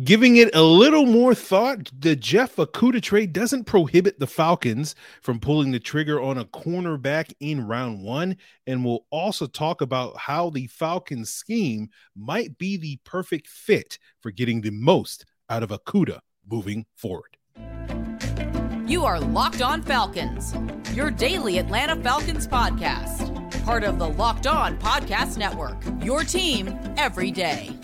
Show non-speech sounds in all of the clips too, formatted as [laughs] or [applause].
Giving it a little more thought, the Jeff Okudah trade doesn't prohibit the Falcons from pulling the trigger on a cornerback in round one. And we'll also talk about how the Falcons scheme might be the perfect fit for getting the most out of Okudah moving forward. You are Locked On Falcons, your daily Atlanta Falcons podcast, part of the Locked On Podcast Network, your team every day.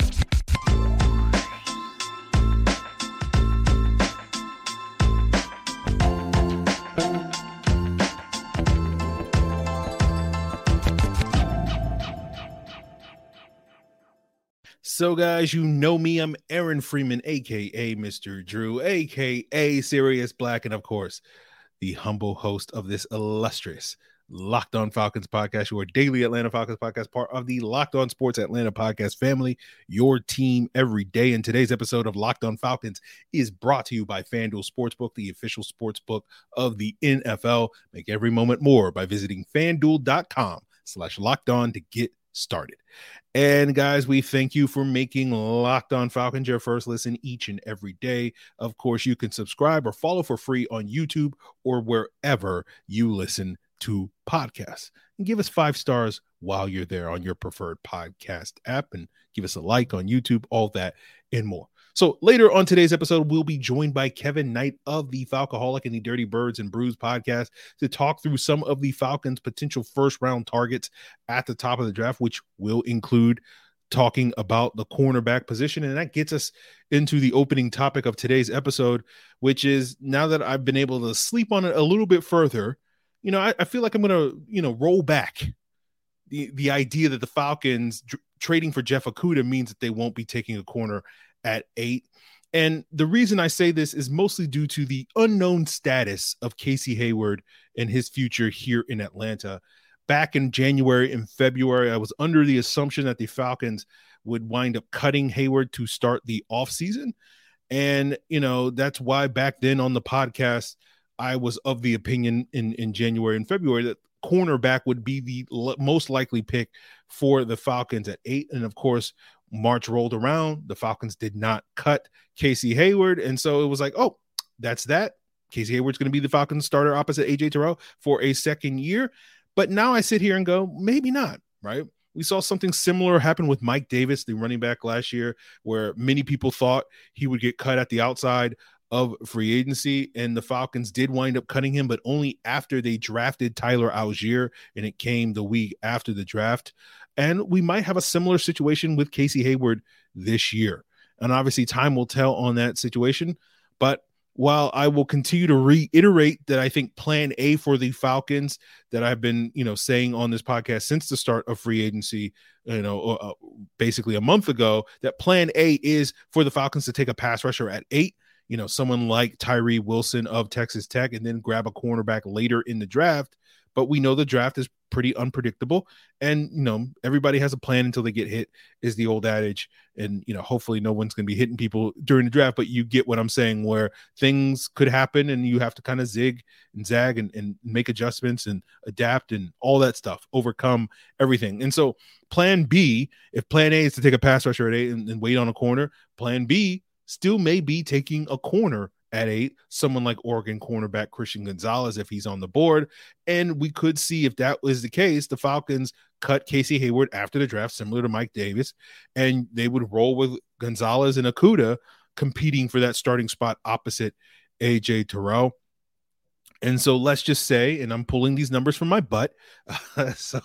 So, guys, you know me. I'm Aaron Freeman, aka Mr. Drew, aka Sirius Black, and of course, the humble host of this illustrious Locked On Falcons podcast, your daily Atlanta Falcons podcast, part of the Locked On Sports Atlanta podcast family, your team every day. And today's episode of Locked On Falcons is brought to you by FanDuel Sportsbook, the official sportsbook of the NFL. Make every moment more by visiting fanduel.com slash locked on to get started. And guys, we thank you for making Locked On Falcons your first listen each and every day. Of course, you can subscribe or follow for free on YouTube or wherever you listen to podcasts. And give us five stars while you're there on your preferred podcast app and give us a like on YouTube, all that and more. So later on today's episode, we'll be joined by Kevin Knight of the Falcoholic and the Dirty Birds and Brews podcast to talk through some of the Falcons' potential first round targets at the top of the draft, which will include talking about the cornerback position. And that gets us into the opening topic of today's episode, which is now that I've been able to sleep on it a little bit further, you know, I, I feel like I'm going to, you know, roll back the, the idea that the Falcons trading for Jeff Okudah means that they won't be taking a corner at eight. And the reason I say this is mostly due to the unknown status of Casey Hayward and his future here in Atlanta. Back in January and February, I was under the assumption that the Falcons would wind up cutting Hayward to start the offseason. And, you know, that's why back then on the podcast, I was of the opinion in, in January and February that cornerback would be the most likely pick for the Falcons at eight. And of course, March rolled around. The Falcons did not cut Casey Hayward. And so it was like, oh, that's that. Casey Hayward's going to be the Falcons starter opposite AJ Terrell for a second year. But now I sit here and go, maybe not, right? We saw something similar happen with Mike Davis, the running back last year, where many people thought he would get cut at the outside of free agency. And the Falcons did wind up cutting him, but only after they drafted Tyler Allgeier, and it came the week after the draft. And we might have a similar situation with Casey Hayward this year. And obviously, time will tell on that situation. But while I will continue to reiterate that I think plan A for the Falcons that I've been, you know, saying on this podcast since the start of free agency, you know, uh, uh basically a month ago, that plan A is for the Falcons to take a pass rusher at eight, you know, someone like Tyree Wilson of Texas Tech, and then grab a cornerback later in the draft but we know the draft is pretty unpredictable. And you know everybody has a plan until they get hit is the old adage. And you know hopefully no one's going to be hitting people during the draft but you get what i'm saying where things could happen and you have to kind of zig and zag and, and make adjustments and adapt and all that stuff overcome everything. And so plan b if plan a is to take a pass rusher at eight and, and wait on a corner plan b still may be taking a corner at eight, someone like Oregon cornerback Christian Gonzalez if he's on the board. And we could see if that was the case, the Falcons cut Casey Hayward after the draft, similar to Mike Davis, and they would roll with Gonzalez and Okudah competing for that starting spot opposite AJ Terrell. And so let's just say, and I'm pulling these numbers from my butt. Uh, [laughs] so,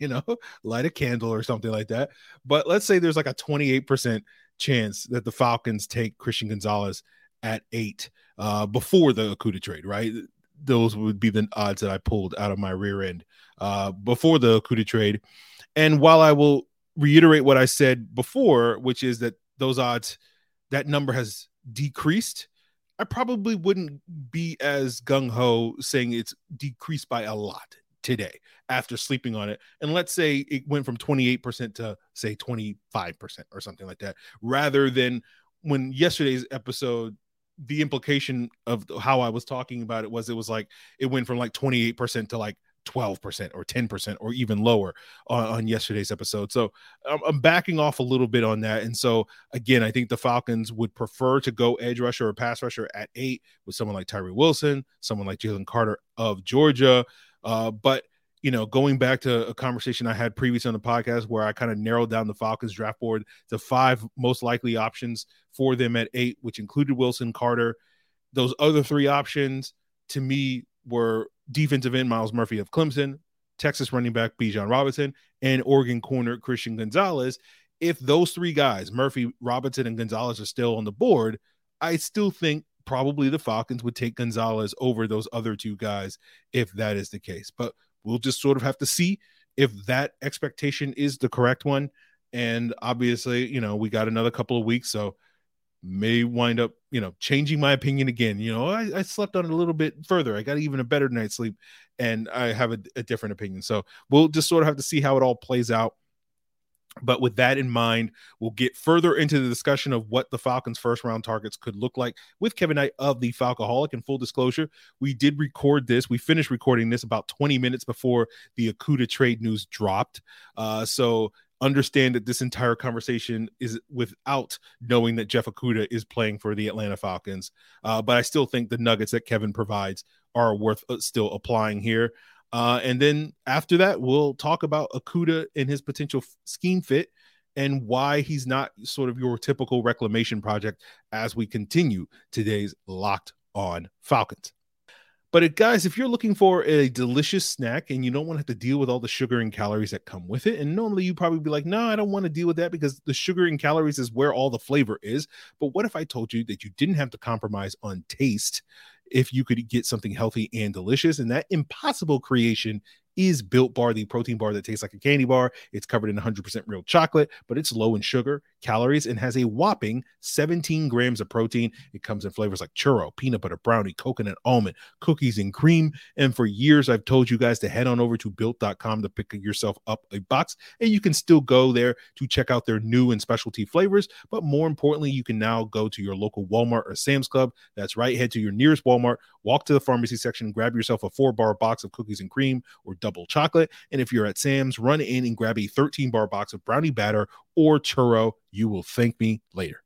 you know, light a candle or something like that. But let's say there's like a 28% chance that the Falcons take Christian Gonzalez at eight uh, before the Okudah trade, right? Those would be the odds that I pulled out of my rear end uh, before the Okudah trade. And while I will reiterate what I said before, which is that those odds, that number has decreased. I probably wouldn't be as gung ho saying it's decreased by a lot today after sleeping on it. And let's say it went from 28% to say 25% or something like that, rather than when yesterday's episode the implication of how I was talking about it was it was like it went from like 28% to like 12% or 10% or even lower on, on yesterday's episode. So I'm, I'm, backing off a little bit on that. And so, again, I think the Falcons would prefer to go edge rusher or pass rusher at eight with someone like Tyree Wilson, someone like Jalen Carter of Georgia. Uh, but you know, going back to a conversation I had previously on the podcast where I kind of narrowed down the Falcons draft board to five most likely options for them at eight, which included Wilson, Carter. Those other three options to me were defensive end Myles Murphy of Clemson, Texas running back Bijan Robinson, and Oregon corner Christian Gonzalez. If those three guys, Murphy, Robinson, and Gonzalez, are still on the board, I still think probably the Falcons would take Gonzalez over those other two guys if that is the case. But we'll just sort of have to see if that expectation is the correct one. And obviously, you know, we got another couple of weeks, so may wind up, you know, changing my opinion again. You know, I, I slept on it a little bit further. I got even a better night's sleep, and I have a, a different opinion. So we'll just sort of have to see how it all plays out. But with that in mind, we'll get further into the discussion of what the Falcons' first round targets could look like with Kevin Knight of the Falcoholic. And full disclosure, we did record this. We finished recording this about 20 minutes before the Okudah trade news dropped. Uh, so understand that this entire conversation is without knowing that Jeff Okudah is playing for the Atlanta Falcons. Uh, but I still think the nuggets that Kevin provides are worth uh, still applying here. Uh, and then after that, we'll talk about Okudah and his potential scheme fit and why he's not sort of your typical reclamation project as we continue today's Locked on Falcons. But it, guys, if you're looking for a delicious snack and you don't want to have to deal with all the sugar and calories that come with it, and normally you probably be like, no, I don't want to deal with that because the sugar and calories is where all the flavor is. But what if I told you that you didn't have to compromise on taste if you could get something healthy and delicious? And that impossible creation is Built Bar, the protein bar that tastes like a candy bar. It's covered in 100% real chocolate, but it's low in sugar, calories, and has a whopping 17 grams of protein. It comes in flavors like churro, peanut butter brownie, coconut almond, cookies, and cream. And for years, I've told you guys to head on over to built.com to pick yourself up a box. And you can still go there to check out their new and specialty flavors. But more importantly, you can now go to your local Walmart or Sam's Club. That's right. Head to your nearest Walmart, walk to the pharmacy section, grab yourself a four bar box of cookies and cream or double chocolate. And if you're at Sam's, run in and grab a 13 bar box of brownie batter or churro. You will thank me later.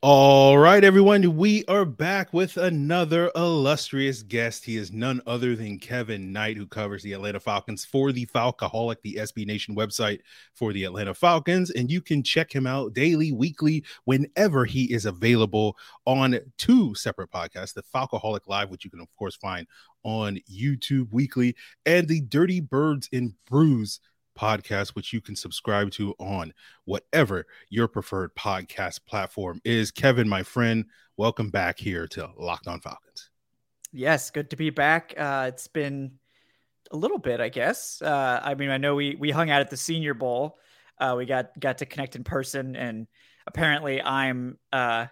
All right, everyone, we are back with another illustrious guest. He is none other than Kevin Knight, who covers the Atlanta Falcons for the Falcoholic, the SB Nation website for the Atlanta Falcons. And you can check him out daily, weekly, whenever he is available on two separate podcasts the Falcoholic Live, which you can, of course, find on YouTube weekly, and the Dirty Birds and Brews podcast, which you can subscribe to on whatever your preferred podcast platform is. Kevin, my friend, welcome back here to Locked On Falcons. Yes, good to be back. Uh, it's been a little bit, I guess. Uh, I mean, I know we we hung out at the Senior Bowl. Uh, we got got to connect in person, and apparently, I'm uh,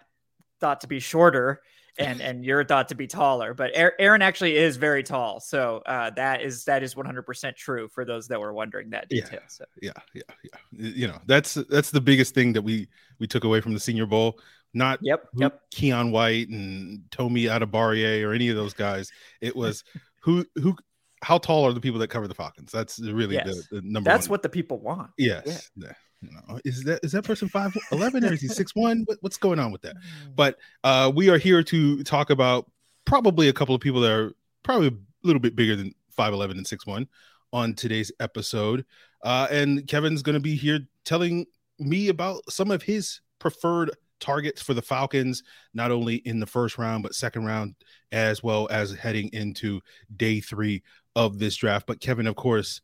thought to be shorter and and you're thought to be taller, but Aaron actually is very tall. So uh, that is that is 100% true for those that were wondering that detail. Yeah, so. yeah, yeah, yeah. You know, that's that's the biggest thing that we we took away from the Senior Bowl. Not yep, who, yep. Keion White and Tomi Adebawore or any of those guys. It was [laughs] who who how tall are the people that cover the Falcons? That's really yes. the, the, number. That's one. what the people want. Yes. Yeah. You know, is that is that person five eleven or is he six one? What, what's going on with that? Mm. But uh, we are here to talk about probably a couple of people that are probably a little bit bigger than five eleven and six one on today's episode. Uh, and Kevin's going to be here telling me about some of his preferred targets for the Falcons, not only in the first round, but second round, as well as heading into day three of this draft. But Kevin, of course,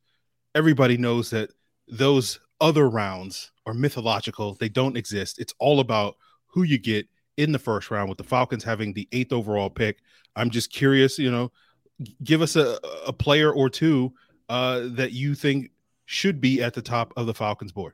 everybody knows that those other rounds are mythological. They don't exist. It's all about who you get in the first round with the Falcons having the eighth overall pick. I'm just curious, you know, give us a, a player or two uh, that you think should be at the top of the Falcons board.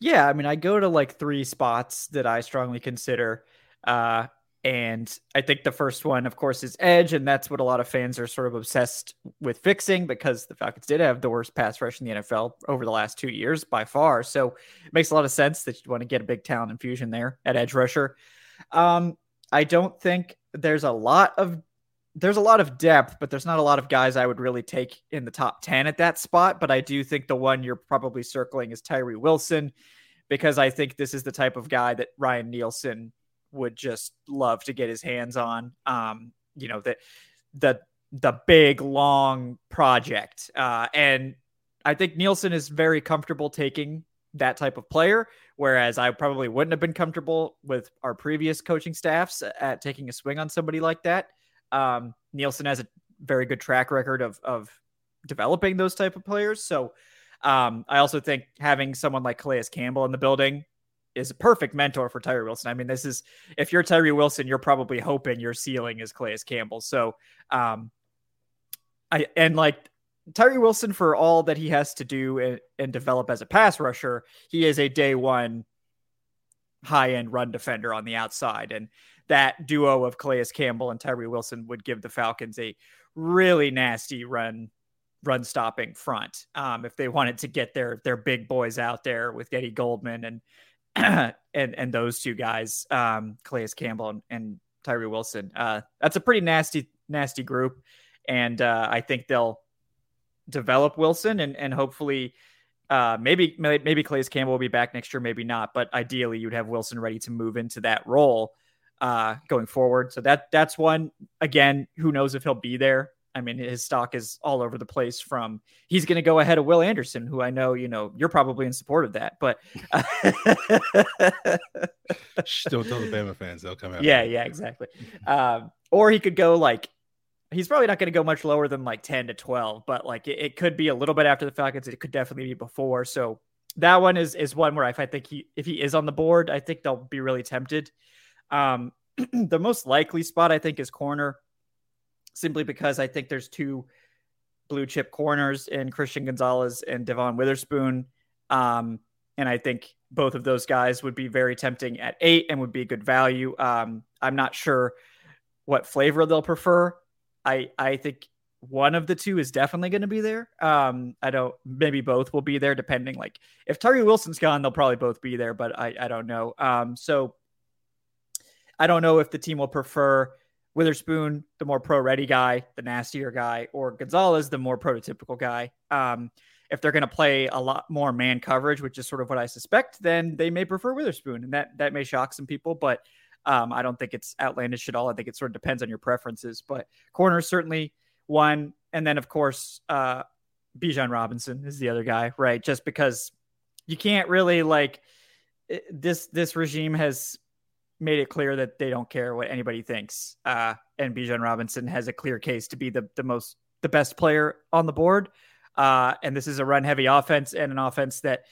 Yeah, I mean, I go to like three spots that I strongly consider. Uh, and I think the first one, of course, is edge. And that's what a lot of fans are sort of obsessed with fixing because the Falcons did have the worst pass rush in the NFL over the last two years by far. So it makes a lot of sense that you want to get a big talent infusion there at edge rusher. Um, I don't think there's a lot of there's a lot of depth, but there's not a lot of guys I would really take in the top 10 at that spot. But I do think the one you're probably circling is Tyree Wilson, because I think this is the type of guy that Ryan Nielsen would just love to get his hands on. Um, you know, that the the big long project. Uh, and I think Nielsen is very comfortable taking that type of player, whereas I probably wouldn't have been comfortable with our previous coaching staffs at taking a swing on somebody like that. Um, Nielsen has a very good track record of of developing those type of players. So um, I also think having someone like Calais Campbell in the building is a perfect mentor for Tyree Wilson. I mean, this is if you're Tyree Wilson, you're probably hoping your ceiling is Calais Campbell. So um, I and like Tyree Wilson for all that he has to do and, and develop as a pass rusher, he is a day one high end run defender on the outside. And that duo of Calais Campbell and Tyree Wilson would give the Falcons a really nasty run run stopping front um, if they wanted to get their their big boys out there with Eddie Goldman and [clears throat] and and those two guys, um, Calais Campbell and, and Tyree Wilson. Uh, that's a pretty nasty nasty group, and uh, I think they'll develop Wilson and and hopefully. Uh, maybe maybe Calais Campbell will be back next year, maybe not. But ideally, you'd have Wilson ready to move into that role uh, going forward. So that that's one. Again, who knows if he'll be there? I mean, his stock is all over the place. From he's going to go ahead of Will Anderson, who I know you know you're probably in support of that, but [laughs] don't tell the Bama fans; they'll come out. Yeah, yeah, exactly. Um, or he could go like he's probably not going to go much lower than like ten to twelve, but like it, it, could be a little bit after the Falcons. It could definitely be before. So that one is is one where if I think he if he is on the board, I think they'll be really tempted. Um, [clears throat] the most likely spot I think is corner, simply because I think there's two blue chip corners in Christian Gonzalez and Devon Witherspoon. Um, and I think both of those guys would be very tempting at eight and would be good value. Um, I'm not sure what flavor they'll prefer. I I think one of the two is definitely going to be there. Um, I don't. Maybe both will be there, depending. Like if Tyree Wilson's gone, they'll probably both be there, but I I don't know. Um, so I don't know if the team will prefer Witherspoon, the more pro ready guy, the nastier guy, or Gonzalez, the more prototypical guy. Um, if they're going to play a lot more man coverage, which is sort of what I suspect, then they may prefer Witherspoon, and that that may shock some people. But um, I don't think it's outlandish at all. I think it sort of depends on your preferences. But corner certainly one, and then of course uh, Bijan Robinson is the other guy, right? Just because you can't really like this this regime has made it clear that they don't care what anybody thinks. Uh, and Bijan Robinson has a clear case to be the, the most, the best player on the board. Uh, and this is a run heavy offense and an offense that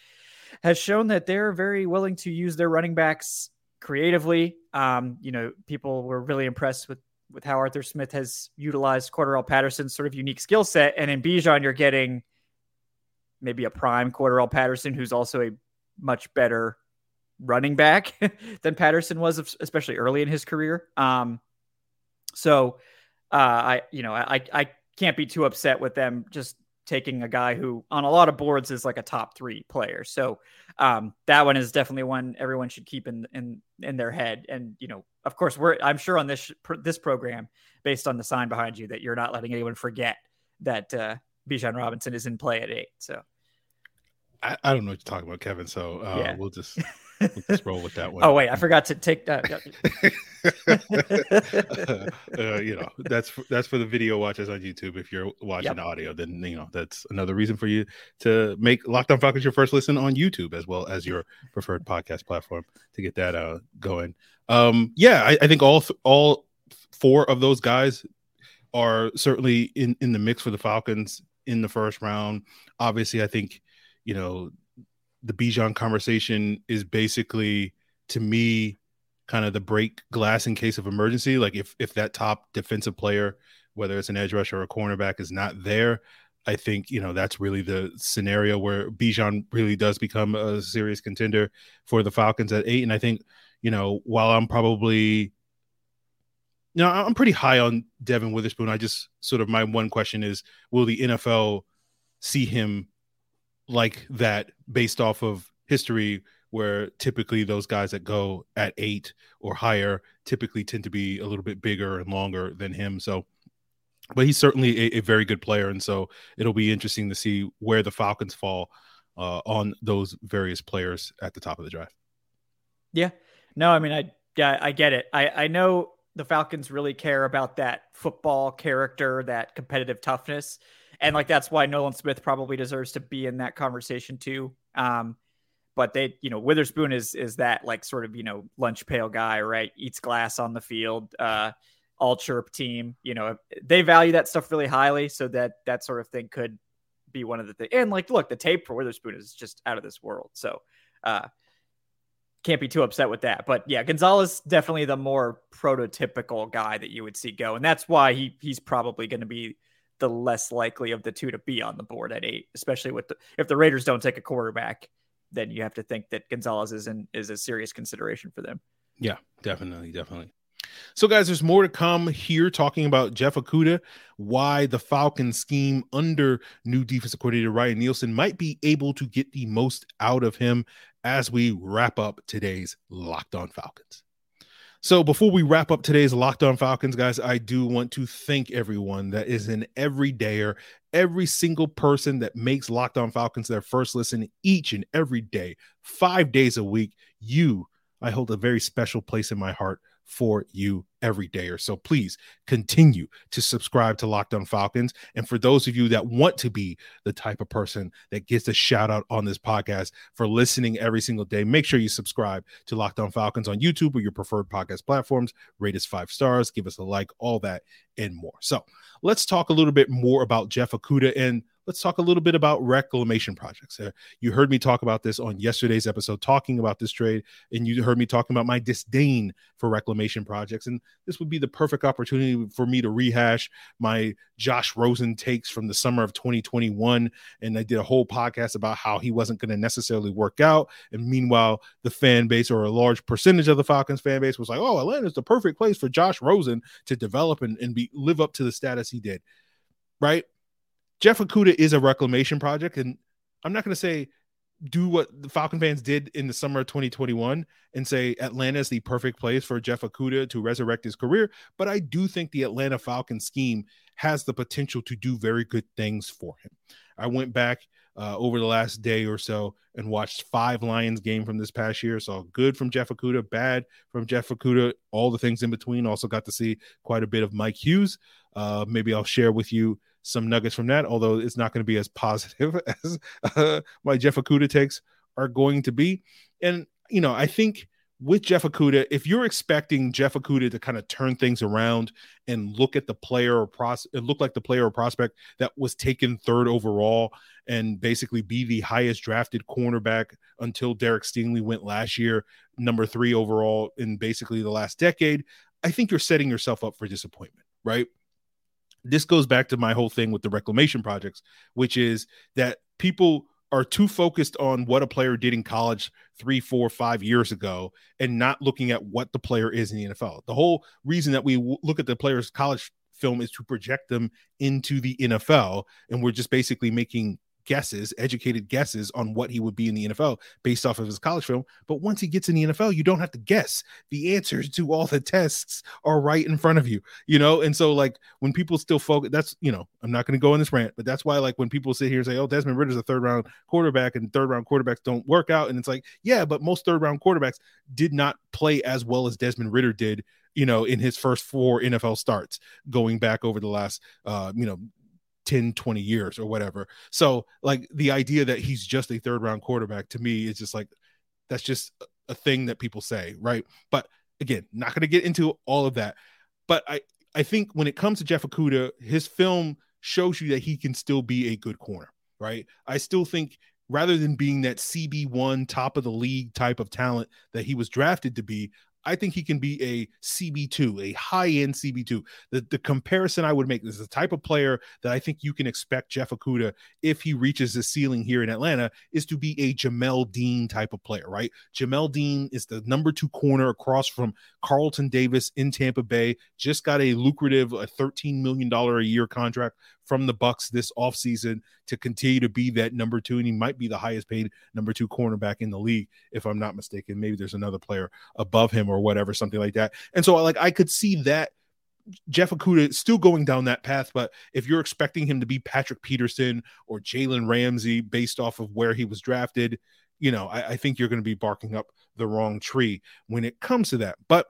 has shown that they're very willing to use their running backs creatively. Um, you know, people were really impressed with, with how Arthur Smith has utilized Cordarrelle Patterson's sort of unique skill set. And in Bijan, you're getting maybe a prime Cordarrelle Patterson, who's also a much better running back [laughs] than Patterson was, especially early in his career. Um, so uh, I, you know, I I can't be too upset with them just taking a guy who on a lot of boards is like a top three player. So um, that one is definitely one everyone should keep in in in their head. And you know, of course, we're I'm sure on this this program, based on the sign behind you, that you're not letting anyone forget that uh, Bijan Robinson is in play at eight. So. I, I don't know what you're talking about, Kevin. So uh, yeah. we'll just [laughs] Let's roll with that one. Oh wait, I forgot to take that. [laughs] uh, you know, that's for, that's for the video watchers on YouTube. If you're watching yep. audio, then you know that's another reason for you to make Locked On Falcons your first listen on YouTube as well as your preferred podcast platform to get that uh, going. Um, yeah, I, I think all all four of those guys are certainly in in the mix for the Falcons in the first round. Obviously, I think you know the Bijan conversation is basically to me kind of the break glass in case of emergency. Like if if that top defensive player, whether it's an edge rusher or a cornerback, is not there, I think you know that's really the scenario where Bijan really does become a serious contender for the Falcons at eight. And I think you know while I'm probably know, I'm pretty high on Devon Witherspoon. I just sort of my one question is, will the NFL see him like that based off of history where typically those guys that go at eight or higher typically tend to be a little bit bigger and longer than him. So but he's certainly a, a, very good player, and so it'll be interesting to see where the Falcons fall uh, on those various players at the top of the draft. Yeah, no, I mean, I yeah, I get it. I I know the Falcons really care about that football character, that competitive toughness, and like that's why Nolan Smith probably deserves to be in that conversation too. Um, but they, you know, Witherspoon is is that like sort of you know lunch pail guy, right? Eats glass on the field. Uh, all chirp team. You know, they value that stuff really highly, so that that sort of thing could be one of the things. And like, look, the tape for Witherspoon is just out of this world. So, uh, can't be too upset with that. But yeah, Gonzalez definitely the more prototypical guy that you would see go, and that's why he he's probably going to be the less likely of the two to be on the board at eight, especially with the, if the Raiders don't take a quarterback, then you have to think that Gonzalez is is a serious consideration for them. Yeah, definitely, definitely. So, guys, there's more to come here talking about Jeff Okudah, why the Falcon scheme under new defensive coordinator Ryan Nielsen might be able to get the most out of him as we wrap up today's Locked On Falcons. So, before we wrap up today's Locked On Falcons, guys, I do want to thank everyone that is an everydayer, every single person that makes Locked On Falcons their first listen each and every day, five days a week. You, I hold a very special place in my heart for you every day or so. Please continue to subscribe to Locked On Falcons. And for those of you that want to be the type of person that gets a shout out on this podcast for listening every single day, make sure you subscribe to Locked On Falcons on YouTube or your preferred podcast platforms. Rate us five stars, give us a like, all that and more. So let's talk a little bit more about Jeff Okudah and let's talk a little bit about reclamation projects. Uh, you heard me talk about this on yesterday's episode, talking about this trade, and you heard me talking about my disdain for reclamation projects. And this would be the perfect opportunity for me to rehash my Josh Rosen takes from the summer of 2021. And I did a whole podcast about how he wasn't going to necessarily work out. And meanwhile, the fan base or a large percentage of the Falcons fan base was like, oh, Atlanta's the perfect place for Josh Rosen to develop and, and be live up to the status he did. Right Jeff Okudah is a reclamation project, and I'm not going to say do what the Falcon fans did in the summer of 2021 and say Atlanta is the perfect place for Jeff Okudah to resurrect his career, but I do think the Atlanta Falcon scheme has the potential to do very good things for him. I went back uh, over the last day or so and watched five Lions game from this past year. So good from Jeff Okudah, bad from Jeff Okudah, all the things in between. Also got to see quite a bit of Mike Hughes. Uh, maybe I'll share with you some nuggets from that, although it's not going to be as positive [laughs] as uh, my Jeff Okudah takes are going to be. And, you know, I think with Jeff Okudah, if you're expecting Jeff Okudah to kind of turn things around and look at the player or pros, look like the player or prospect that was taken third overall and basically be the highest drafted cornerback until Derek Stingley went last year, number three overall in basically the last decade, I think you're setting yourself up for disappointment, right? This goes back to my whole thing with the reclamation projects, which is that people are too focused on what a player did in college three, four, five years ago and not looking at what the player is in the NFL. The whole reason that we w- look at the player's college film is to project them into the NFL. And we're just basically making guesses, educated guesses on what he would be in the NFL based off of his college film. But once he gets in the NFL, you don't have to guess. The answers to all the tests are right in front of you, you know? And so, like, when people still focus, that's, you know, I'm not going to go in this rant, but that's why, like, when people sit here and say, oh, Desmond Ridder's a third round quarterback and third round quarterbacks don't work out. And it's like, yeah, but most third round quarterbacks did not play as well as Desmond Ridder did you know, in his first four NFL starts going back over the last, uh, you know, 10 20 years or whatever. So like the idea that he's just a third round quarterback to me is just like that's just a thing that people say right? But again not going to get into all of that. But i i think when it comes to jeff okudah his film shows you that he can still be a good corner right? I still think rather than being that cb1 top of the league type of talent that he was drafted to be I think he can be a CB2, a high end CB2. The, the comparison I would make is the type of player that I think you can expect Jeff Okudah, if he reaches the ceiling here in Atlanta, is to be a Jamel Dean type of player, right? Jamel Dean is the number two corner across from Carlton Davis in Tampa Bay, just got a lucrative a $13 million a year contract from the Bucs this offseason to continue to be that number two. And he might be the highest paid number two cornerback in the league, if I'm not mistaken. Maybe there's another player above him or whatever, something like that. And so like I could see that Jeff Okudah still going down that path, but if you're expecting him to be Patrick Peterson or Jalen Ramsey based off of where he was drafted, you know, I, I think you're going to be barking up the wrong tree when it comes to that. But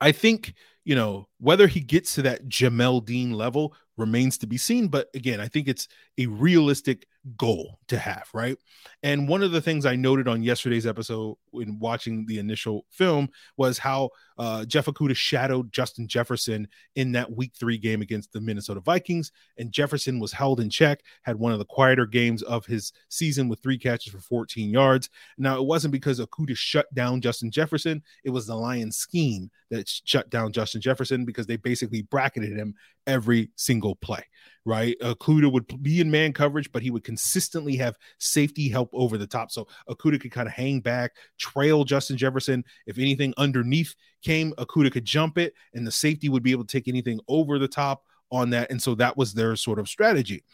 I think, you know, whether he gets to that Jamel Dean level remains to be seen. But again, I think it's a realistic goal to have, right? And one of the things I noted on yesterday's episode in watching the initial film was how uh, Jeff Okudah shadowed Justin Jefferson in that week three game against the Minnesota Vikings. And Jefferson was held in check, had one of the quieter games of his season with three catches for 14 yards. Now, it wasn't because Okudah shut down Justin Jefferson, it was the Lions scheme that shut down Justin Jefferson because they basically bracketed him every single play right? Uh, Okudah would be in man coverage, but he would consistently have safety help over the top. So Okudah could kind of hang back, trail Justin Jefferson. If anything underneath came, Okudah could jump it, and the safety would be able to take anything over the top on that. And so that was their sort of strategy.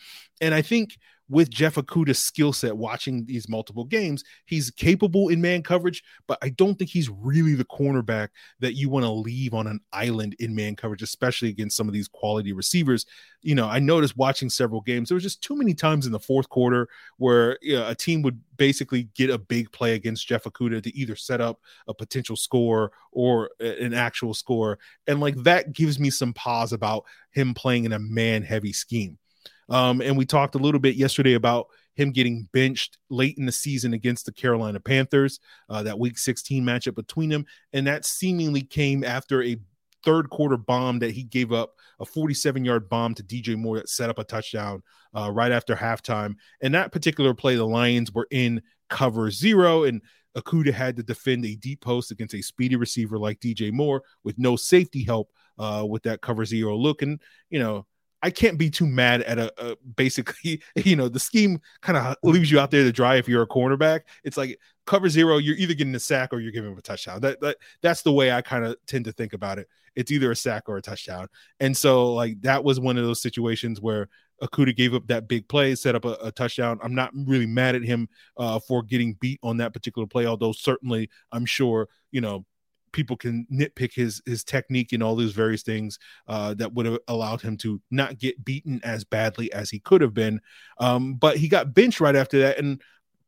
And I think with Jeff Okudah's skill set, watching these multiple games, he's capable in man coverage, but I don't think he's really the cornerback that you want to leave on an island in man coverage, especially against some of these quality receivers. You know, I noticed watching several games, there was just too many times in the fourth quarter where you know, a team would basically get a big play against Jeff Okudah to either set up a potential score or an actual score. And like that gives me some pause about him playing in a man heavy scheme. Um, and we talked a little bit yesterday about him getting benched late in the season against the Carolina Panthers, uh, that week 16 matchup between them. And that seemingly came after a third quarter bomb that he gave up a 47 yard bomb to DJ Moore that set up a touchdown uh, right after halftime. And that particular play, the Lions were in cover zero, and Okudah had to defend a deep post against a speedy receiver like DJ Moore with no safety help uh, with that cover zero look. And, you know, I can't be too mad at a, a basically, [laughs] you know, the scheme kind of leaves you out there to dry if you're a cornerback. It's like cover zero, you're either getting a sack or you're giving a touchdown. That, that that's the way I kind of tend to think about it. It's either a sack or a touchdown. And so like that was one of those situations where Okudah gave up that big play, set up a, a touchdown. I'm not really mad at him uh, for getting beat on that particular play, although certainly I'm sure, you know, people can nitpick his his technique and all those various things uh, that would have allowed him to not get beaten as badly as he could have been. Um, but he got benched right after that, and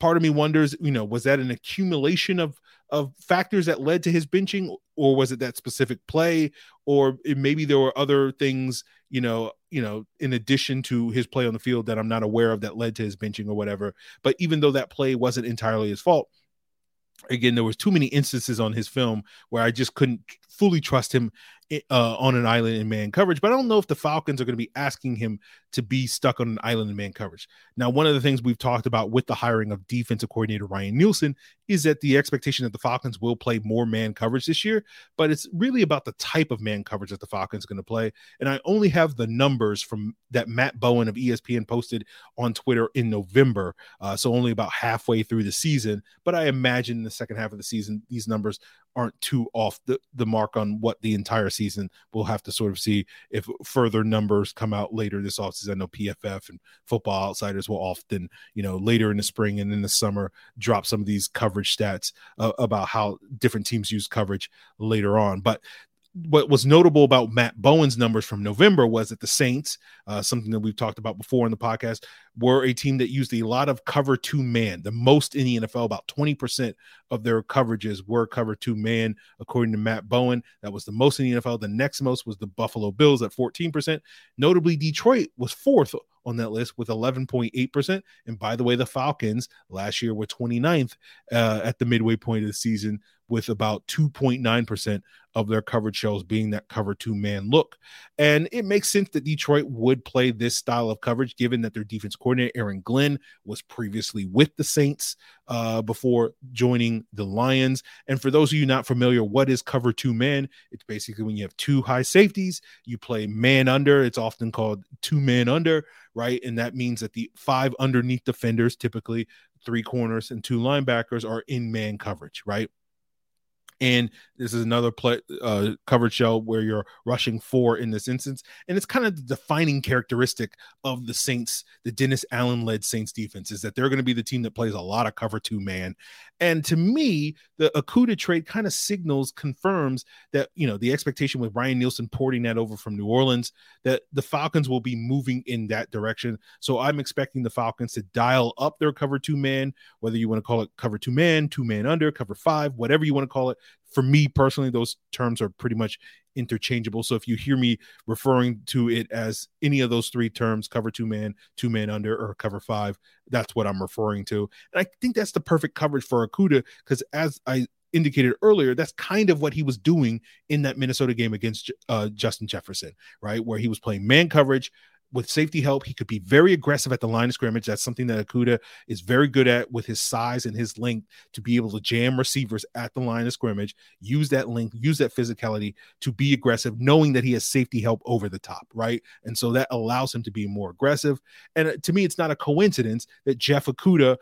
part of me wonders, you know, was that an accumulation of of factors that led to his benching, or was it that specific play, or maybe there were other things, you know, you know, in addition to his play on the field that I'm not aware of that led to his benching or whatever. But even though that play wasn't entirely his fault again there was too many instances on his film where i just couldn't fully trust him uh, on an island in man coverage. But I don't know if the Falcons are going to be asking him to be stuck on an island in man coverage. Now, one of the things we've talked about with the hiring of defensive coordinator Ryan Nielsen is that the expectation that the Falcons will play more man coverage this year, but it's really about the type of man coverage that the Falcons are going to play. And I only have the numbers from that Matt Bowen of ESPN posted on Twitter in November. Uh, so only about halfway through the season. But I imagine in the second half of the season, these numbers aren't too off the, the mark on what the entire season. We'll have to sort of see if further numbers come out later this offseason. I know PFF and football outsiders will often, you know, later in the spring and in the summer drop some of these coverage stats uh, about how different teams use coverage later on. But what was notable about Matt Bowen's numbers from November was that the Saints, uh, something that we've talked about before in the podcast, were a team that used a lot of cover two man, the most in the NFL. About 20% of their coverages were cover two man, according to Matt Bowen. That was the most in the NFL. The next most was the Buffalo Bills at 14%. Notably, Detroit was fourth on that list with 11.8%. And by the way, the Falcons last year were 29th uh, at the midway point of the season with about 2.9% of their coverage shows being that cover two man look. And it makes sense that Detroit would play this style of coverage given that their defense coordinator, Aaron Glenn, was previously with the Saints uh, before joining the Lions. And for those of you not familiar, what is cover two man? It's basically when you have two high safeties, you play man under. It's often called two man under, right? And that means that the five underneath defenders, typically three corners and two linebackers, are in man coverage, right? And this is another play uh, coverage shell where you're rushing four in this instance and it's kind of the defining characteristic of the saints the dennis allen led saints defense is that they're going to be the team that plays a lot of cover two man. And to me the okudah trade kind of signals confirms that you know the expectation with ryan nielsen porting that over from new orleans that the falcons will be moving in that direction. So i'm expecting the falcons to dial up their cover two man whether you want to call it cover two man two man under cover five whatever you want to call it for me personally, those terms are pretty much interchangeable. So if you hear me referring to it as any of those three terms, cover two man, two man under, or cover five, that's what I'm referring to. And I think that's the perfect coverage for Okudah because as I indicated earlier, that's kind of what he was doing in that Minnesota game against uh, Justin Jefferson, right? Where he was playing man coverage, with safety help, he could be very aggressive at the line of scrimmage. That's something that Okudah is very good at with his size and his length to be able to jam receivers at the line of scrimmage, use that length, use that physicality to be aggressive, knowing that he has safety help over the top, right? And so that allows him to be more aggressive. And uh, to me, it's not a coincidence that Jeff Okudah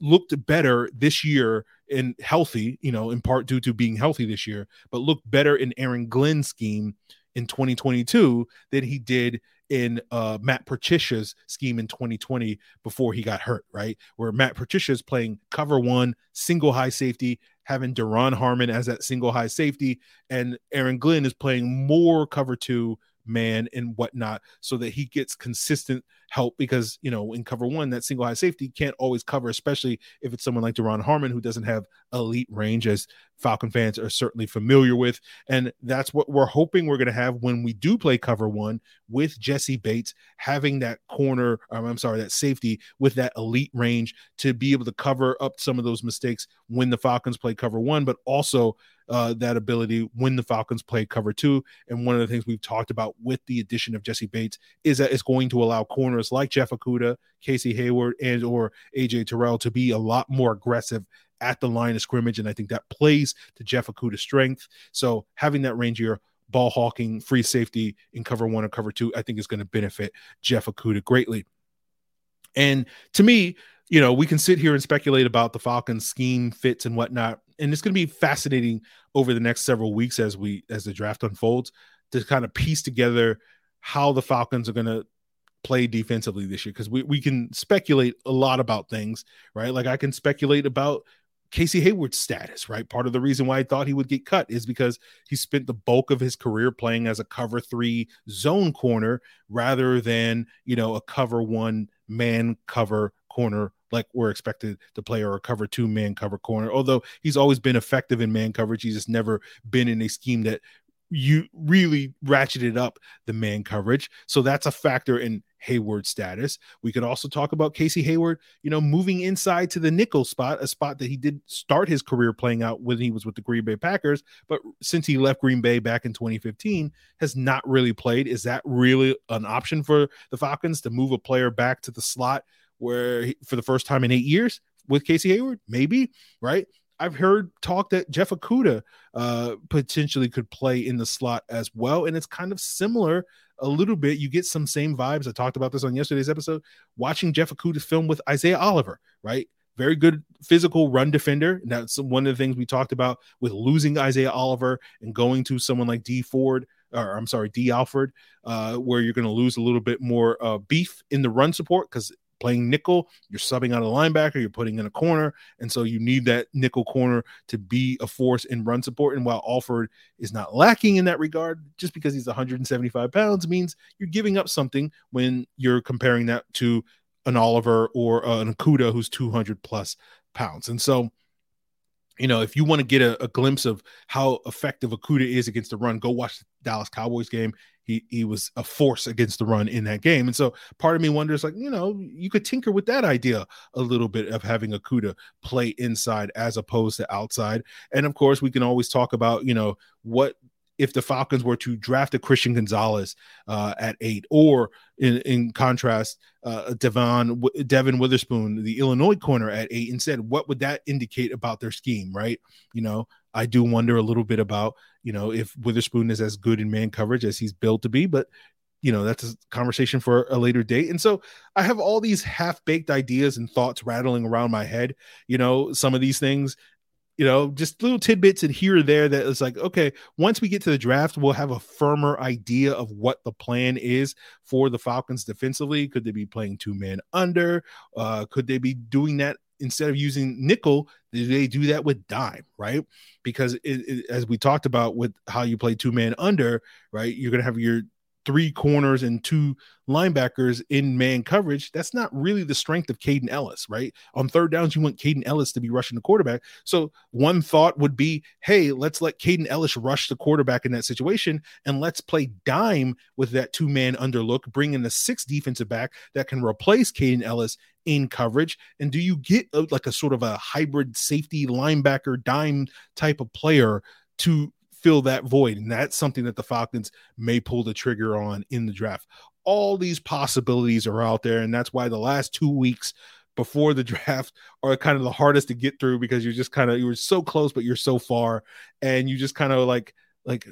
looked better this year and healthy, you know, in part due to being healthy this year, but looked better in Aaron Glenn's scheme in 2022 than he did in uh, Matt Patricia's scheme in 2020 before he got hurt, right? Where Matt Patricia is playing cover one, single high safety, having Duron Harmon as that single high safety, and Aaron Glenn is playing more cover two man and whatnot so that he gets consistent help because you know in cover one that single high safety can't always cover especially if it's someone like Duron Harmon who doesn't have elite range as Falcon fans are certainly familiar with and that's what we're hoping we're going to have when we do play cover one with Jessie Bates having that corner um, I'm sorry that safety with that elite range to be able to cover up some of those mistakes when the Falcons play cover one but also uh, that ability when the Falcons play cover two. And one of the things we've talked about with the addition of Jessie Bates is that it's going to allow corners like Jeff Okudah, Casey Hayward, and or AJ Terrell to be a lot more aggressive at the line of scrimmage. And I think that plays to Jeff Okudah's strength. So having that rangier ball hawking free safety in cover one or cover two, I think is going to benefit Jeff Okudah greatly. And to me, you know, we can sit here and speculate about the Falcons scheme fits and whatnot and it's going to be fascinating over the next several weeks as we as the draft unfolds to kind of piece together how the Falcons are going to play defensively this year because we, we can speculate a lot about things, right? Like I can speculate about Casey Hayward's status, right? Part of the reason why I thought he would get cut is because he spent the bulk of his career playing as a cover three zone corner rather than, you know, a cover one man cover corner like we're expected to play or a cover two man cover corner. Although he's always been effective in man coverage, he's just never been in a scheme that you really ratcheted up the man coverage. So that's a factor in Hayward status. We could also talk about Casey Hayward, you know, moving inside to the nickel spot, a spot that he did start his career playing out when he was with the Green Bay Packers, but since he left Green Bay back in 2015, has not really played. Is that really an option for the Falcons to move a player back to the slot where he, for the first time in eight years with Casey Hayward, maybe right. I've heard talk that Jeff Okudah uh, potentially could play in the slot as well, and it's kind of similar a little bit. You get some same vibes. I talked about this on yesterday's episode. Watching Jeff Okudah's film with Isaiah Oliver, right? Very good physical run defender. And that's one of the things we talked about with losing Isaiah Oliver and going to someone like Dee Ford or I'm sorry, Dee Alford, uh, where you're going to lose a little bit more uh, beef in the run support because playing nickel, you're subbing out a linebacker, you're putting in a corner. And so you need that nickel corner to be a force in run support. And while Alford is not lacking in that regard, just because he's 175 pounds means you're giving up something when you're comparing that to an Oliver or uh, an Okudah who's 200 plus pounds. And so you know, if you want to get a, a, glimpse of how effective Okudah is against the run, go watch the Dallas Cowboys game. He he was a force against the run in that game. And so part of me wonders, like, you know, you could tinker with that idea a little bit of having Okudah play inside as opposed to outside. And of course, we can always talk about, you know, what if the Falcons were to draft a Christian Gonzalez uh, at eight, or in, in contrast, uh, Devon Devon Witherspoon, the Illinois corner at eight, instead, what would that indicate about their scheme, right? You know, I do wonder a little bit about you know if Witherspoon is as good in man coverage as he's built to be, but you know that's a conversation for a later date and so i have all these half baked ideas and thoughts rattling around my head you know some of these things you know, just little tidbits and here or there that is like, okay, once we get to the draft, we'll have a firmer idea of what the plan is for the Falcons defensively. Could they be playing two man under? Uh, could they be doing that instead of using nickel? Do they do that with dime, right? Because it, it, as we talked about with how you play two man under, right? You're going to have your three corners and two linebackers in man coverage, that's not really the strength of Kaden Elliss, right? On third downs, you want Kaden Elliss to be rushing the quarterback. So one thought would be, hey, let's let Kaden Elliss rush the quarterback in that situation, and let's play dime with that two man underlook, bring in the six defensive back that can replace Kaden Elliss in coverage. And do you get a, like a sort of a hybrid safety linebacker dime type of player to fill that void. And that's something that the Falcons may pull the trigger on in the draft. All these possibilities are out there. And that's why the last two weeks before the [laughs] draft are kind of the hardest to get through because you're just kind of you're so close, but you're so far. And you just kind of like like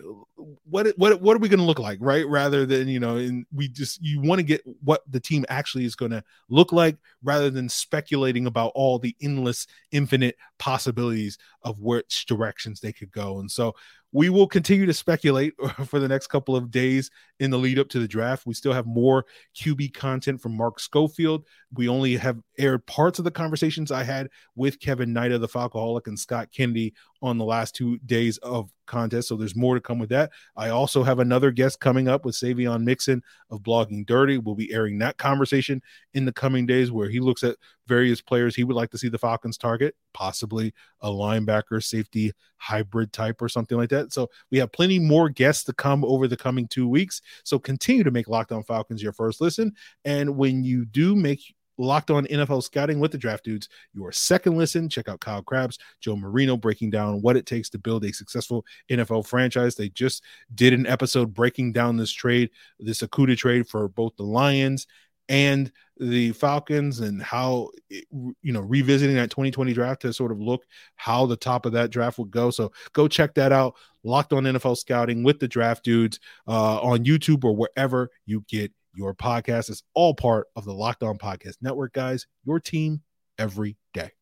what what what are we going to look like right rather than you know and we just you want to get what the team actually is going to look like rather than speculating about all the endless infinite possibilities of which directions they could go and so we will continue to speculate [laughs] for the next couple of days in the lead up to the draft. We still have more QB content from Mark Schofield. We only have aired parts of the conversations I had with Kevin Knight of the Falcoholic and Scott Kennedy on the last two days of contest. So there's more to come with that. I also have another guest coming up with Savion Mixon of Blogging Dirty. We'll be airing that conversation in the coming days where he looks at various players he would like to see the Falcons target, possibly a linebacker, safety hybrid type or something like that. So we have plenty more guests to come over the coming two weeks. So continue to make Locked On Falcons your first listen. And when you do make Locked On NFL Scouting with the Draft Dudes, your second listen. Check out Kyle Crabbs, Joe Marino breaking down what it takes to build a successful NFL franchise. They just did an episode breaking down this trade, this Okudah trade for both the Lions and the Falcons and how you know revisiting that 2020 draft to sort of look how the top of that draft would go. So go check that out. Locked on NFL scouting with the draft dudes uh, on YouTube or wherever you get your podcast. It's all part of the Locked On Podcast Network, guys. Your team every day.